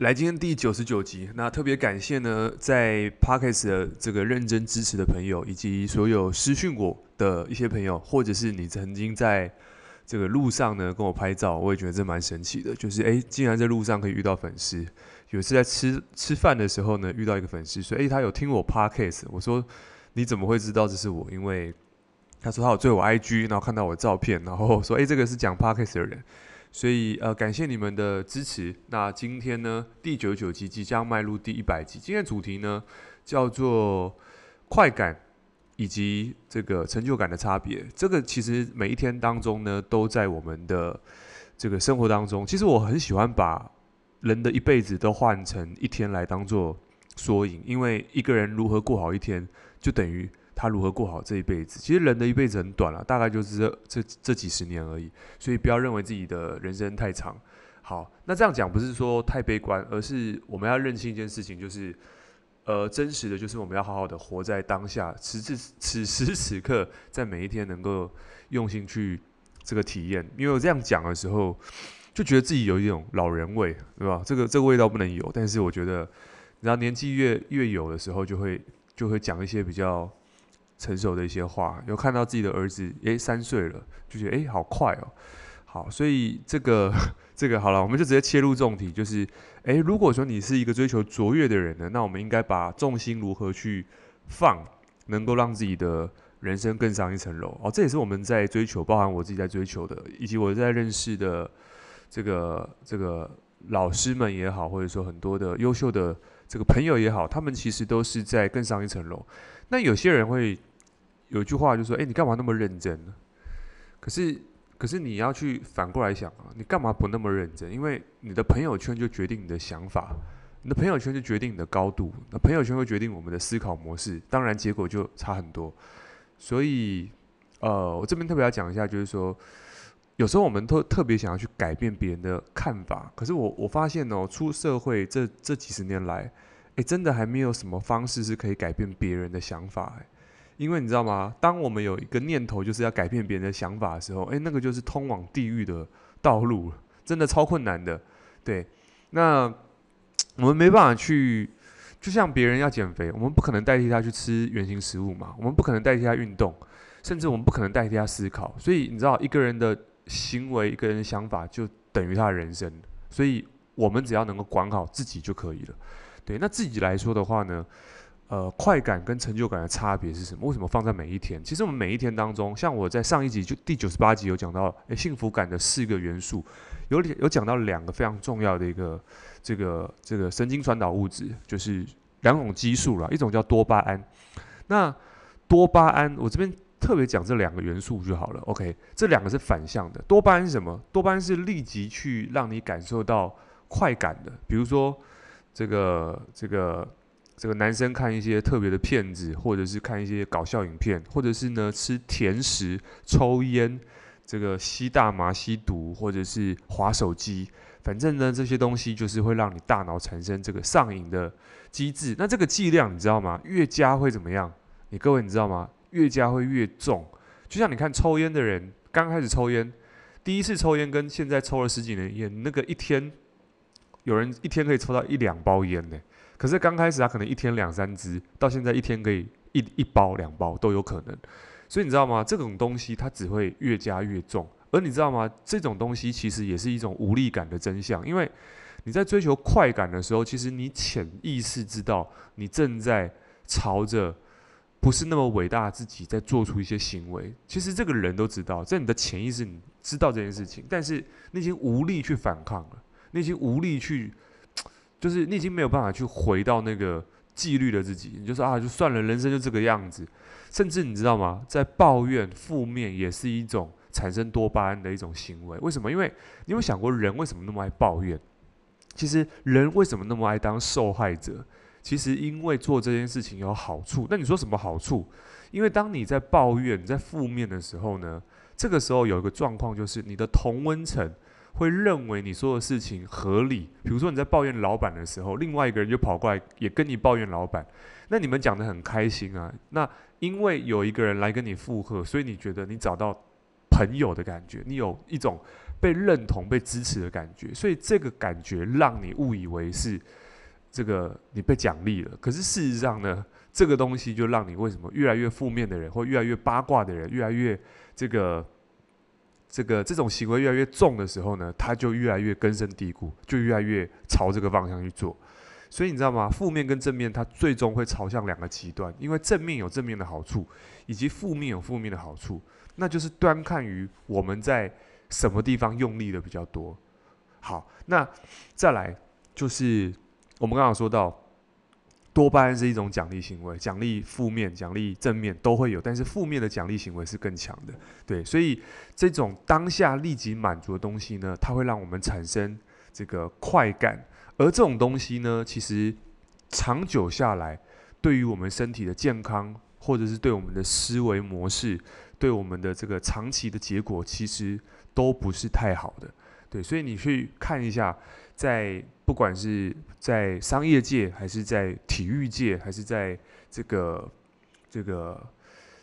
来今天第九十九集，那特别感谢呢，在 Podcast 的这个认真支持的朋友，以及所有私讯我的一些朋友，或者是你曾经在这个路上呢跟我拍照，我也觉得这蛮神奇的。就是诶，竟然在路上可以遇到粉丝。有一次在吃吃饭的时候呢，遇到一个粉丝说：“诶，他有听我 Podcast。”我说：“你怎么会知道这是我？”因为他说他有追我 IG，然后看到我的照片，然后说：“诶，这个是讲 Podcast 的人。”所以呃，感谢你们的支持。那今天呢，第九十九集即将迈入第一百集。今天主题呢，叫做快感以及这个成就感的差别。这个其实每一天当中呢，都在我们的这个生活当中。其实我很喜欢把人的一辈子都换成一天来当做缩影，因为一个人如何过好一天，就等于。他如何过好这一辈子？其实人的一辈子很短了，大概就是这这这几十年而已。所以不要认为自己的人生太长。好，那这样讲不是说太悲观，而是我们要认清一件事情，就是呃，真实的就是我们要好好的活在当下，此此此时此刻，在每一天能够用心去这个体验。因为我这样讲的时候，就觉得自己有一种老人味，对吧？这个这个味道不能有。但是我觉得，然后年纪越越有的时候，就会就会讲一些比较。成熟的一些话，有看到自己的儿子，诶，三岁了，就觉得诶，好快哦，好，所以这个 这个好了，我们就直接切入重题，就是，诶，如果说你是一个追求卓越的人呢，那我们应该把重心如何去放，能够让自己的人生更上一层楼哦，这也是我们在追求，包含我自己在追求的，以及我在认识的这个这个老师们也好，或者说很多的优秀的这个朋友也好，他们其实都是在更上一层楼。那有些人会。有句话就说：“诶，你干嘛那么认真？可是，可是你要去反过来想啊，你干嘛不那么认真？因为你的朋友圈就决定你的想法，你的朋友圈就决定你的高度，那朋友圈会决定我们的思考模式，当然结果就差很多。所以，呃，我这边特别要讲一下，就是说，有时候我们都特别想要去改变别人的看法，可是我我发现哦，出社会这这几十年来，诶，真的还没有什么方式是可以改变别人的想法，诶。因为你知道吗？当我们有一个念头，就是要改变别人的想法的时候，诶，那个就是通往地狱的道路，真的超困难的。对，那 我们没办法去，就像别人要减肥，我们不可能代替他去吃原型食物嘛，我们不可能代替他运动，甚至我们不可能代替他思考。所以你知道，一个人的行为，一个人的想法，就等于他的人生。所以我们只要能够管好自己就可以了。对，那自己来说的话呢？呃，快感跟成就感的差别是什么？为什么放在每一天？其实我们每一天当中，像我在上一集就第九十八集有讲到，诶，幸福感的四个元素，有有讲到两个非常重要的一个这个这个神经传导物质，就是两种激素啦，一种叫多巴胺。那多巴胺，我这边特别讲这两个元素就好了。OK，这两个是反向的。多巴胺是什么？多巴胺是立即去让你感受到快感的，比如说这个这个。这个男生看一些特别的片子，或者是看一些搞笑影片，或者是呢吃甜食、抽烟，这个吸大麻、吸毒，或者是滑手机，反正呢这些东西就是会让你大脑产生这个上瘾的机制。那这个剂量你知道吗？越加会怎么样？你各位你知道吗？越加会越重。就像你看抽烟的人，刚开始抽烟，第一次抽烟跟现在抽了十几年烟，那个一天有人一天可以抽到一两包烟呢。可是刚开始他可能一天两三支，到现在一天可以一一包两包都有可能。所以你知道吗？这种东西它只会越加越重。而你知道吗？这种东西其实也是一种无力感的真相。因为你在追求快感的时候，其实你潜意识知道你正在朝着不是那么伟大的自己在做出一些行为。其实这个人都知道，在你的潜意识你知道这件事情，但是你已经无力去反抗了，你已经无力去。就是你已经没有办法去回到那个纪律的自己，你就说啊，就算了，人生就这个样子。甚至你知道吗？在抱怨、负面也是一种产生多巴胺的一种行为。为什么？因为你有想过人为什么那么爱抱怨？其实人为什么那么爱当受害者？其实因为做这件事情有好处。那你说什么好处？因为当你在抱怨、你在负面的时候呢，这个时候有一个状况就是你的同温层。会认为你说的事情合理，比如说你在抱怨老板的时候，另外一个人就跑过来也跟你抱怨老板，那你们讲得很开心啊。那因为有一个人来跟你附和，所以你觉得你找到朋友的感觉，你有一种被认同、被支持的感觉，所以这个感觉让你误以为是这个你被奖励了。可是事实上呢，这个东西就让你为什么越来越负面的人，或越来越八卦的人，越来越这个这个这种行为越来越重的时候呢，他就越来越根深蒂固，就越来越朝这个方向去做。所以你知道吗？负面跟正面，它最终会朝向两个极端，因为正面有正面的好处，以及负面有负面的好处，那就是端看于我们在什么地方用力的比较多。好，那再来就是我们刚刚说到，多巴胺是一种奖励行为，奖励负面、奖励正面都会有，但是负面的奖励行为是更强的。对，所以这种当下立即满足的东西呢，它会让我们产生这个快感。而这种东西呢，其实长久下来，对于我们身体的健康，或者是对我们的思维模式，对我们的这个长期的结果，其实都不是太好的。对，所以你去看一下，在不管是在商业界，还是在体育界，还是在这个这个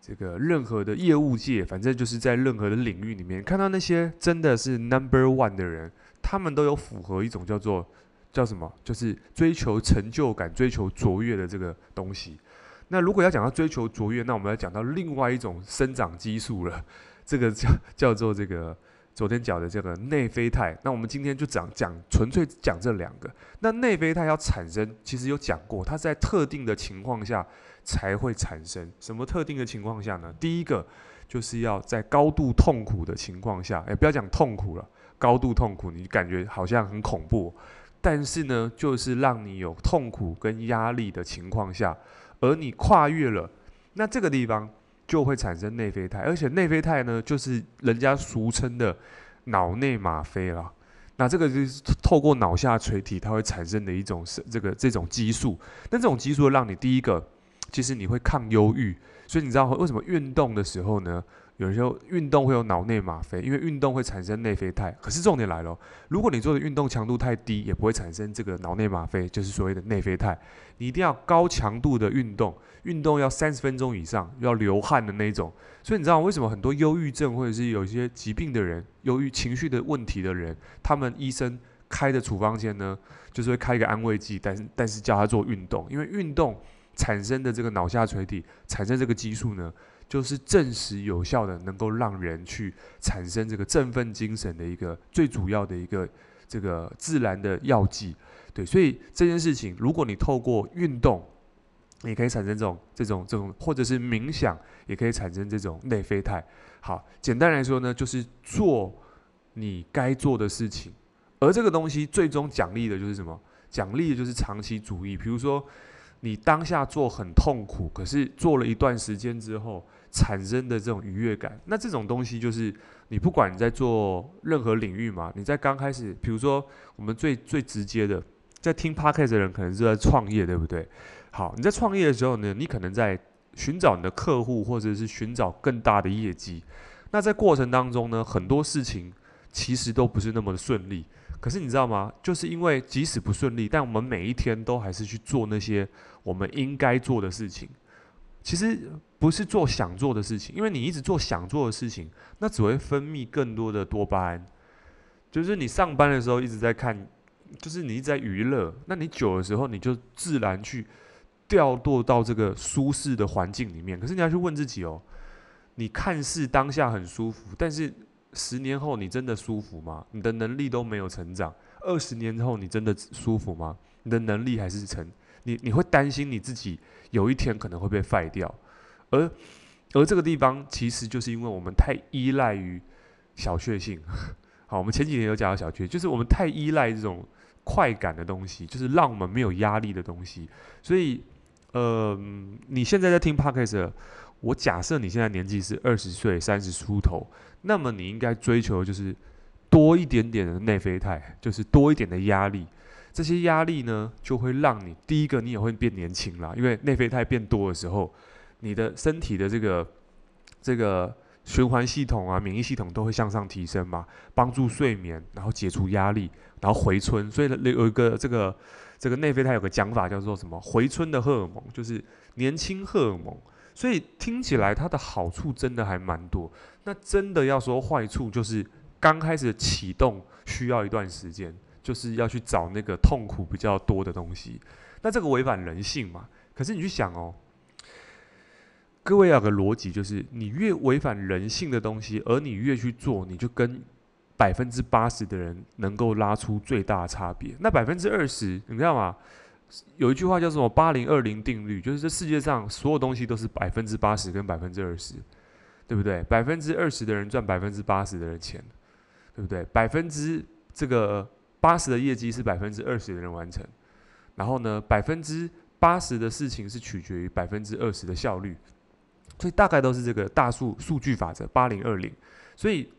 这个任何的业务界，反正就是在任何的领域里面，看到那些真的是 number one 的人，他们都有符合一种叫做。叫什么？就是追求成就感、追求卓越的这个东西。那如果要讲到追求卓越，那我们要讲到另外一种生长激素了。这个叫叫做这个昨天讲的这个内啡肽。那我们今天就讲讲纯粹讲这两个。那内啡肽要产生，其实有讲过，它在特定的情况下才会产生。什么特定的情况下呢？第一个就是要在高度痛苦的情况下，诶，不要讲痛苦了，高度痛苦，你感觉好像很恐怖。但是呢，就是让你有痛苦跟压力的情况下，而你跨越了，那这个地方就会产生内啡肽，而且内啡肽呢，就是人家俗称的脑内吗啡啦。那这个就是透过脑下垂体，它会产生的一种是这个这种激素。那这种激素让你第一个，其实你会抗忧郁，所以你知道为什么运动的时候呢？有时候运动会有脑内吗啡，因为运动会产生内啡肽。可是重点来了，如果你做的运动强度太低，也不会产生这个脑内吗啡，就是所谓的内啡肽。你一定要高强度的运动，运动要三十分钟以上，要流汗的那种。所以你知道为什么很多忧郁症或者是有一些疾病的人，忧郁情绪的问题的人，他们医生开的处方间呢，就是会开一个安慰剂，但是但是叫他做运动，因为运动产生的这个脑下垂体产生这个激素呢。就是证实有效的，能够让人去产生这个振奋精神的一个最主要的一个这个自然的药剂，对，所以这件事情，如果你透过运动，你可以产生这种这种这种，或者是冥想，也可以产生这种内啡肽。好，简单来说呢，就是做你该做的事情，而这个东西最终奖励的就是什么？奖励的就是长期主义。比如说，你当下做很痛苦，可是做了一段时间之后。产生的这种愉悦感，那这种东西就是你不管你在做任何领域嘛，你在刚开始，比如说我们最最直接的，在听 Podcast 的人可能是在创业，对不对？好，你在创业的时候呢，你可能在寻找你的客户，或者是寻找更大的业绩。那在过程当中呢，很多事情其实都不是那么的顺利。可是你知道吗？就是因为即使不顺利，但我们每一天都还是去做那些我们应该做的事情。其实不是做想做的事情，因为你一直做想做的事情，那只会分泌更多的多巴胺。就是你上班的时候一直在看，就是你一直在娱乐，那你久的时候你就自然去调堕到这个舒适的环境里面。可是你要去问自己哦，你看似当下很舒服，但是十年后你真的舒服吗？你的能力都没有成长。二十年后你真的舒服吗？你的能力还是成？你你会担心你自己有一天可能会被废掉，而而这个地方其实就是因为我们太依赖于小确幸。好，我们前几年有讲到小确，就是我们太依赖这种快感的东西，就是让我们没有压力的东西。所以，呃，你现在在听 Podcast，我假设你现在年纪是二十岁、三十出头，那么你应该追求就是多一点点的内啡肽，就是多一点的压力。这些压力呢，就会让你第一个，你也会变年轻啦，因为内啡肽变多的时候，你的身体的这个这个循环系统啊、免疫系统都会向上提升嘛，帮助睡眠，然后解除压力，然后回春。所以有一个这个这个内啡肽有个讲法叫做什么？回春的荷尔蒙，就是年轻荷尔蒙。所以听起来它的好处真的还蛮多。那真的要说坏处，就是刚开始启动需要一段时间，就是要去找那个痛苦比较多的东西。那这个违反人性嘛？可是你去想哦，各位有个逻辑，就是你越违反人性的东西，而你越去做，你就跟百分之八十的人能够拉出最大差别。那百分之二十，你知道吗？有一句话叫做“八零二零定律”，就是这世界上所有东西都是百分之八十跟百分之二十，对不对？百分之二十的人赚百分之八十的人钱，对不对？百分之这个八十的业绩是百分之二十的人完成，然后呢，百分之八十的事情是取决于百分之二十的效率，所以大概都是这个大数数据法则“八零二零”。所以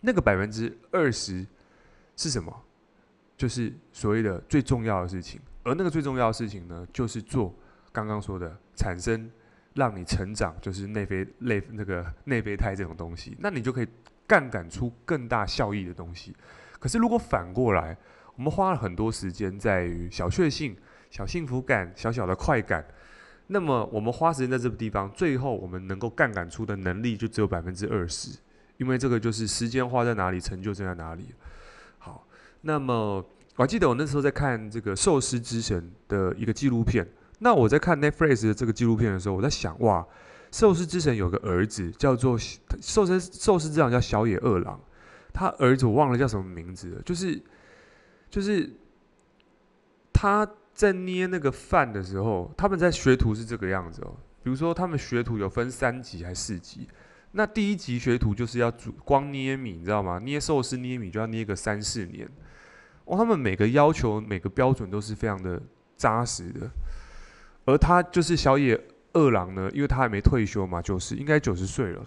那个百分之二十是什么？就是所谓的最重要的事情。而那个最重要的事情呢，就是做刚刚说的产生让你成长，就是内啡类那个内啡肽这种东西，那你就可以杠杆出更大效益的东西。可是如果反过来，我们花了很多时间在于小确幸、小幸福感、小小的快感，那么我们花时间在这个地方，最后我们能够杠杆出的能力就只有百分之二十，因为这个就是时间花在哪里，成就就在哪里。那么。我还记得我那时候在看这个《寿司之神》的一个纪录片。那我在看 Netflix 的这个纪录片的时候，我在想，哇，寿司之神有个儿子叫做寿司寿司之神叫小野二郎，他儿子我忘了叫什么名字了，就是就是他在捏那个饭的时候，他们在学徒是这个样子哦。比如说他们学徒有分三级还是四级？那第一级学徒就是要煮光捏米，你知道吗？捏寿司捏米就要捏个三四年。哦，他们每个要求、每个标准都是非常的扎实的，而他就是小野二郎呢，因为他还没退休嘛，就是应该九十岁了。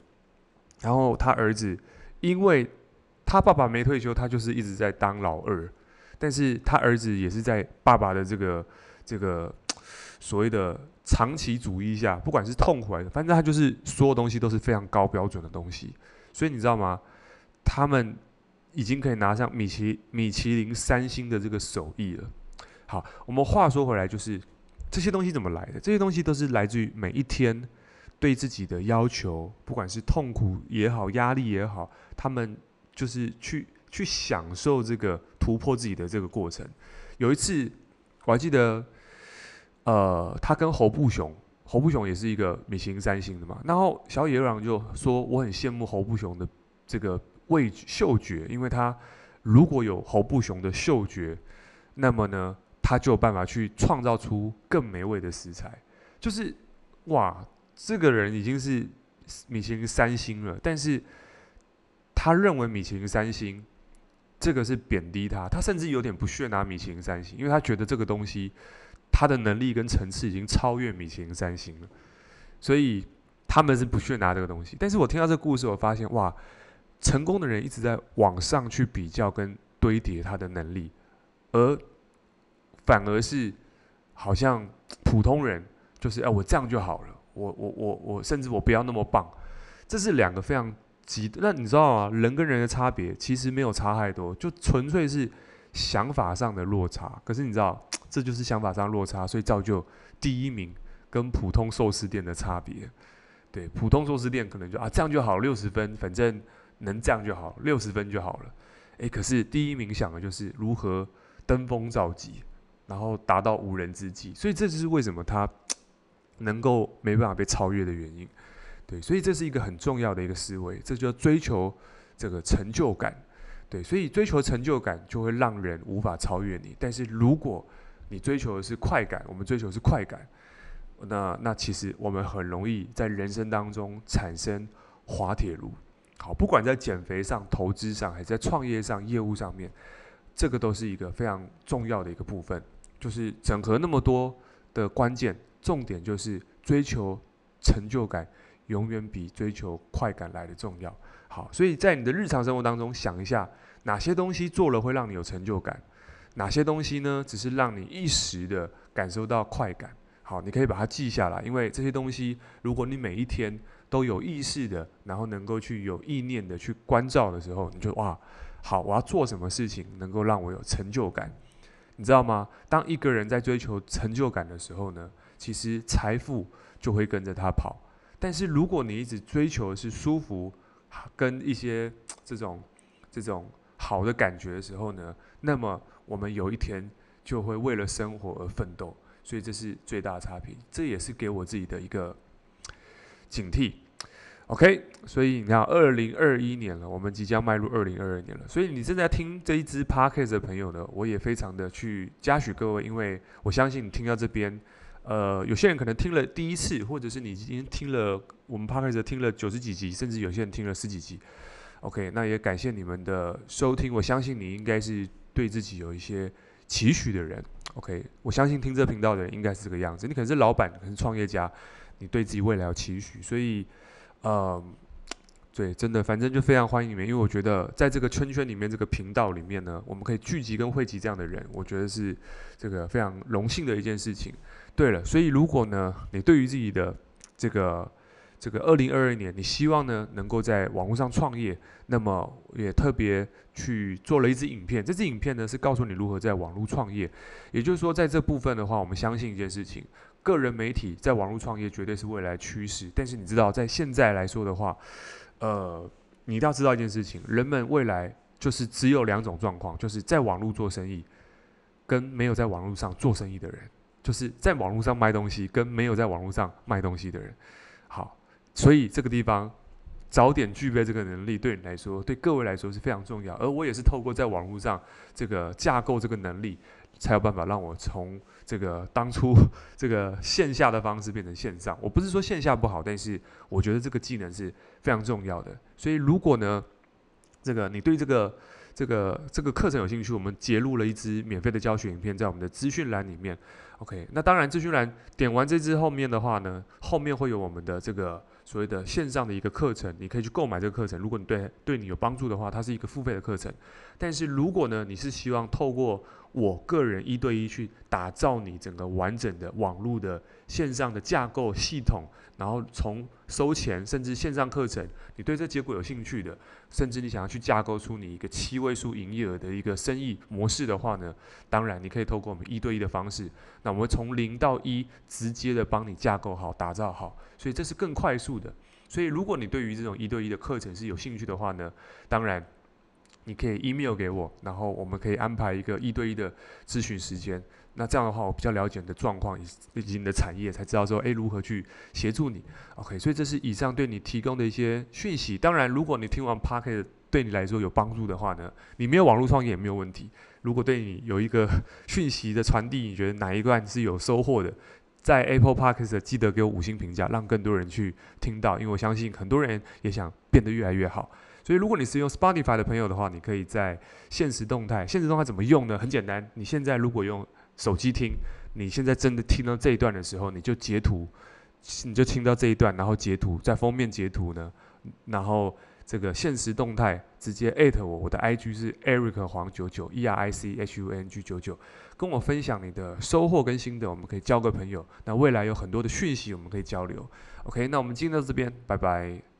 然后他儿子，因为他爸爸没退休，他就是一直在当老二，但是他儿子也是在爸爸的这个这个所谓的长期主义下，不管是痛苦还是，反正他就是所有东西都是非常高标准的东西。所以你知道吗？他们。已经可以拿上米其米其林三星的这个手艺了。好，我们话说回来，就是这些东西怎么来的？这些东西都是来自于每一天对自己的要求，不管是痛苦也好，压力也好，他们就是去去享受这个突破自己的这个过程。有一次我还记得，呃，他跟侯布雄，侯布雄也是一个米其林三星的嘛。然后小野二郎就说：“我很羡慕侯布雄的这个。”味嗅觉，因为他如果有侯布雄的嗅觉，那么呢，他就有办法去创造出更美味的食材。就是哇，这个人已经是米其林三星了，但是他认为米其林三星这个是贬低他，他甚至有点不屑拿米其林三星，因为他觉得这个东西他的能力跟层次已经超越米其林三星了，所以他们是不屑拿这个东西。但是我听到这个故事，我发现哇。成功的人一直在往上去比较跟堆叠他的能力，而反而是好像普通人就是哎，我这样就好了，我我我我甚至我不要那么棒，这是两个非常极。那你知道吗？人跟人的差别其实没有差太多，就纯粹是想法上的落差。可是你知道，这就是想法上落差，所以造就第一名跟普通寿司店的差别。对，普通寿司店可能就啊这样就好，六十分，反正。能这样就好，六十分就好了。诶，可是第一名想的就是如何登峰造极，然后达到无人之际。所以这就是为什么他 能够没办法被超越的原因。对，所以这是一个很重要的一个思维，这就追求这个成就感。对，所以追求成就感就会让人无法超越你。但是如果你追求的是快感，我们追求的是快感，那那其实我们很容易在人生当中产生滑铁卢。好，不管在减肥上、投资上，还是在创业上、业务上面，这个都是一个非常重要的一个部分。就是整合那么多的关键，重点就是追求成就感，永远比追求快感来的重要。好，所以在你的日常生活当中，想一下哪些东西做了会让你有成就感，哪些东西呢，只是让你一时的感受到快感。好，你可以把它记下来，因为这些东西，如果你每一天都有意识的，然后能够去有意念的去关照的时候，你就哇，好，我要做什么事情能够让我有成就感？你知道吗？当一个人在追求成就感的时候呢，其实财富就会跟着他跑。但是如果你一直追求的是舒服，跟一些这种这种好的感觉的时候呢，那么我们有一天就会为了生活而奋斗。所以这是最大的差别，这也是给我自己的一个警惕。OK，所以你看，二零二一年了，我们即将迈入二零二二年了。所以你正在听这一支 Podcast 的朋友呢，我也非常的去嘉许各位，因为我相信你听到这边，呃，有些人可能听了第一次，或者是你已经听了我们 Podcast 听了九十几集，甚至有些人听了十几集。OK，那也感谢你们的收听。我相信你应该是对自己有一些期许的人。OK，我相信听这频道的人应该是这个样子。你可能是老板，可能是创业家，你对自己未来有期许，所以。呃，对，真的，反正就非常欢迎你们，因为我觉得在这个圈圈里面，这个频道里面呢，我们可以聚集跟汇集这样的人，我觉得是这个非常荣幸的一件事情。对了，所以如果呢，你对于自己的这个这个二零二二年，你希望呢能够在网络上创业，那么也特别去做了一支影片，这支影片呢是告诉你如何在网络创业。也就是说，在这部分的话，我们相信一件事情。个人媒体在网络创业绝对是未来趋势，但是你知道，在现在来说的话，呃，你一定要知道一件事情：人们未来就是只有两种状况，就是在网络做生意，跟没有在网络上做生意的人，就是在网络上卖东西，跟没有在网络上卖东西的人。好，所以这个地方早点具备这个能力，对你来说，对各位来说是非常重要。而我也是透过在网络上这个架构这个能力。才有办法让我从这个当初 这个线下的方式变成线上。我不是说线下不好，但是我觉得这个技能是非常重要的。所以如果呢，这个你对这个这个这个课程有兴趣，我们截录了一支免费的教学影片在我们的资讯栏里面。OK，那当然资讯栏点完这支后面的话呢，后面会有我们的这个。所谓的线上的一个课程，你可以去购买这个课程。如果你对对你有帮助的话，它是一个付费的课程。但是如果呢，你是希望透过我个人一对一去打造你整个完整的网络的线上的架构系统，然后从收钱甚至线上课程，你对这结果有兴趣的，甚至你想要去架构出你一个七位数营业额的一个生意模式的话呢，当然你可以透过我们一对一的方式，那我们从零到一直接的帮你架构好、打造好，所以这是更快速的。所以如果你对于这种一对一的课程是有兴趣的话呢，当然。你可以 email 给我，然后我们可以安排一个一对一的咨询时间。那这样的话，我比较了解你的状况以及你的产业，才知道说，诶，如何去协助你。OK，所以这是以上对你提供的一些讯息。当然，如果你听完 Podcast 对你来说有帮助的话呢，你没有网络创业也没有问题。如果对你有一个 讯息的传递，你觉得哪一段是有收获的，在 Apple Podcast 记得给我五星评价，让更多人去听到，因为我相信很多人也想变得越来越好。所以，如果你是用 Spotify 的朋友的话，你可以在现实动态。现实动态怎么用呢？很简单，你现在如果用手机听，你现在真的听到这一段的时候，你就截图，你就听到这一段，然后截图，在封面截图呢，然后这个限时动态直接艾特我，我的 IG 是 Eric 黄九九 E R I C H U N G 九九，跟我分享你的收获跟心得，我们可以交个朋友。那未来有很多的讯息我们可以交流。OK，那我们今天到这边，拜拜。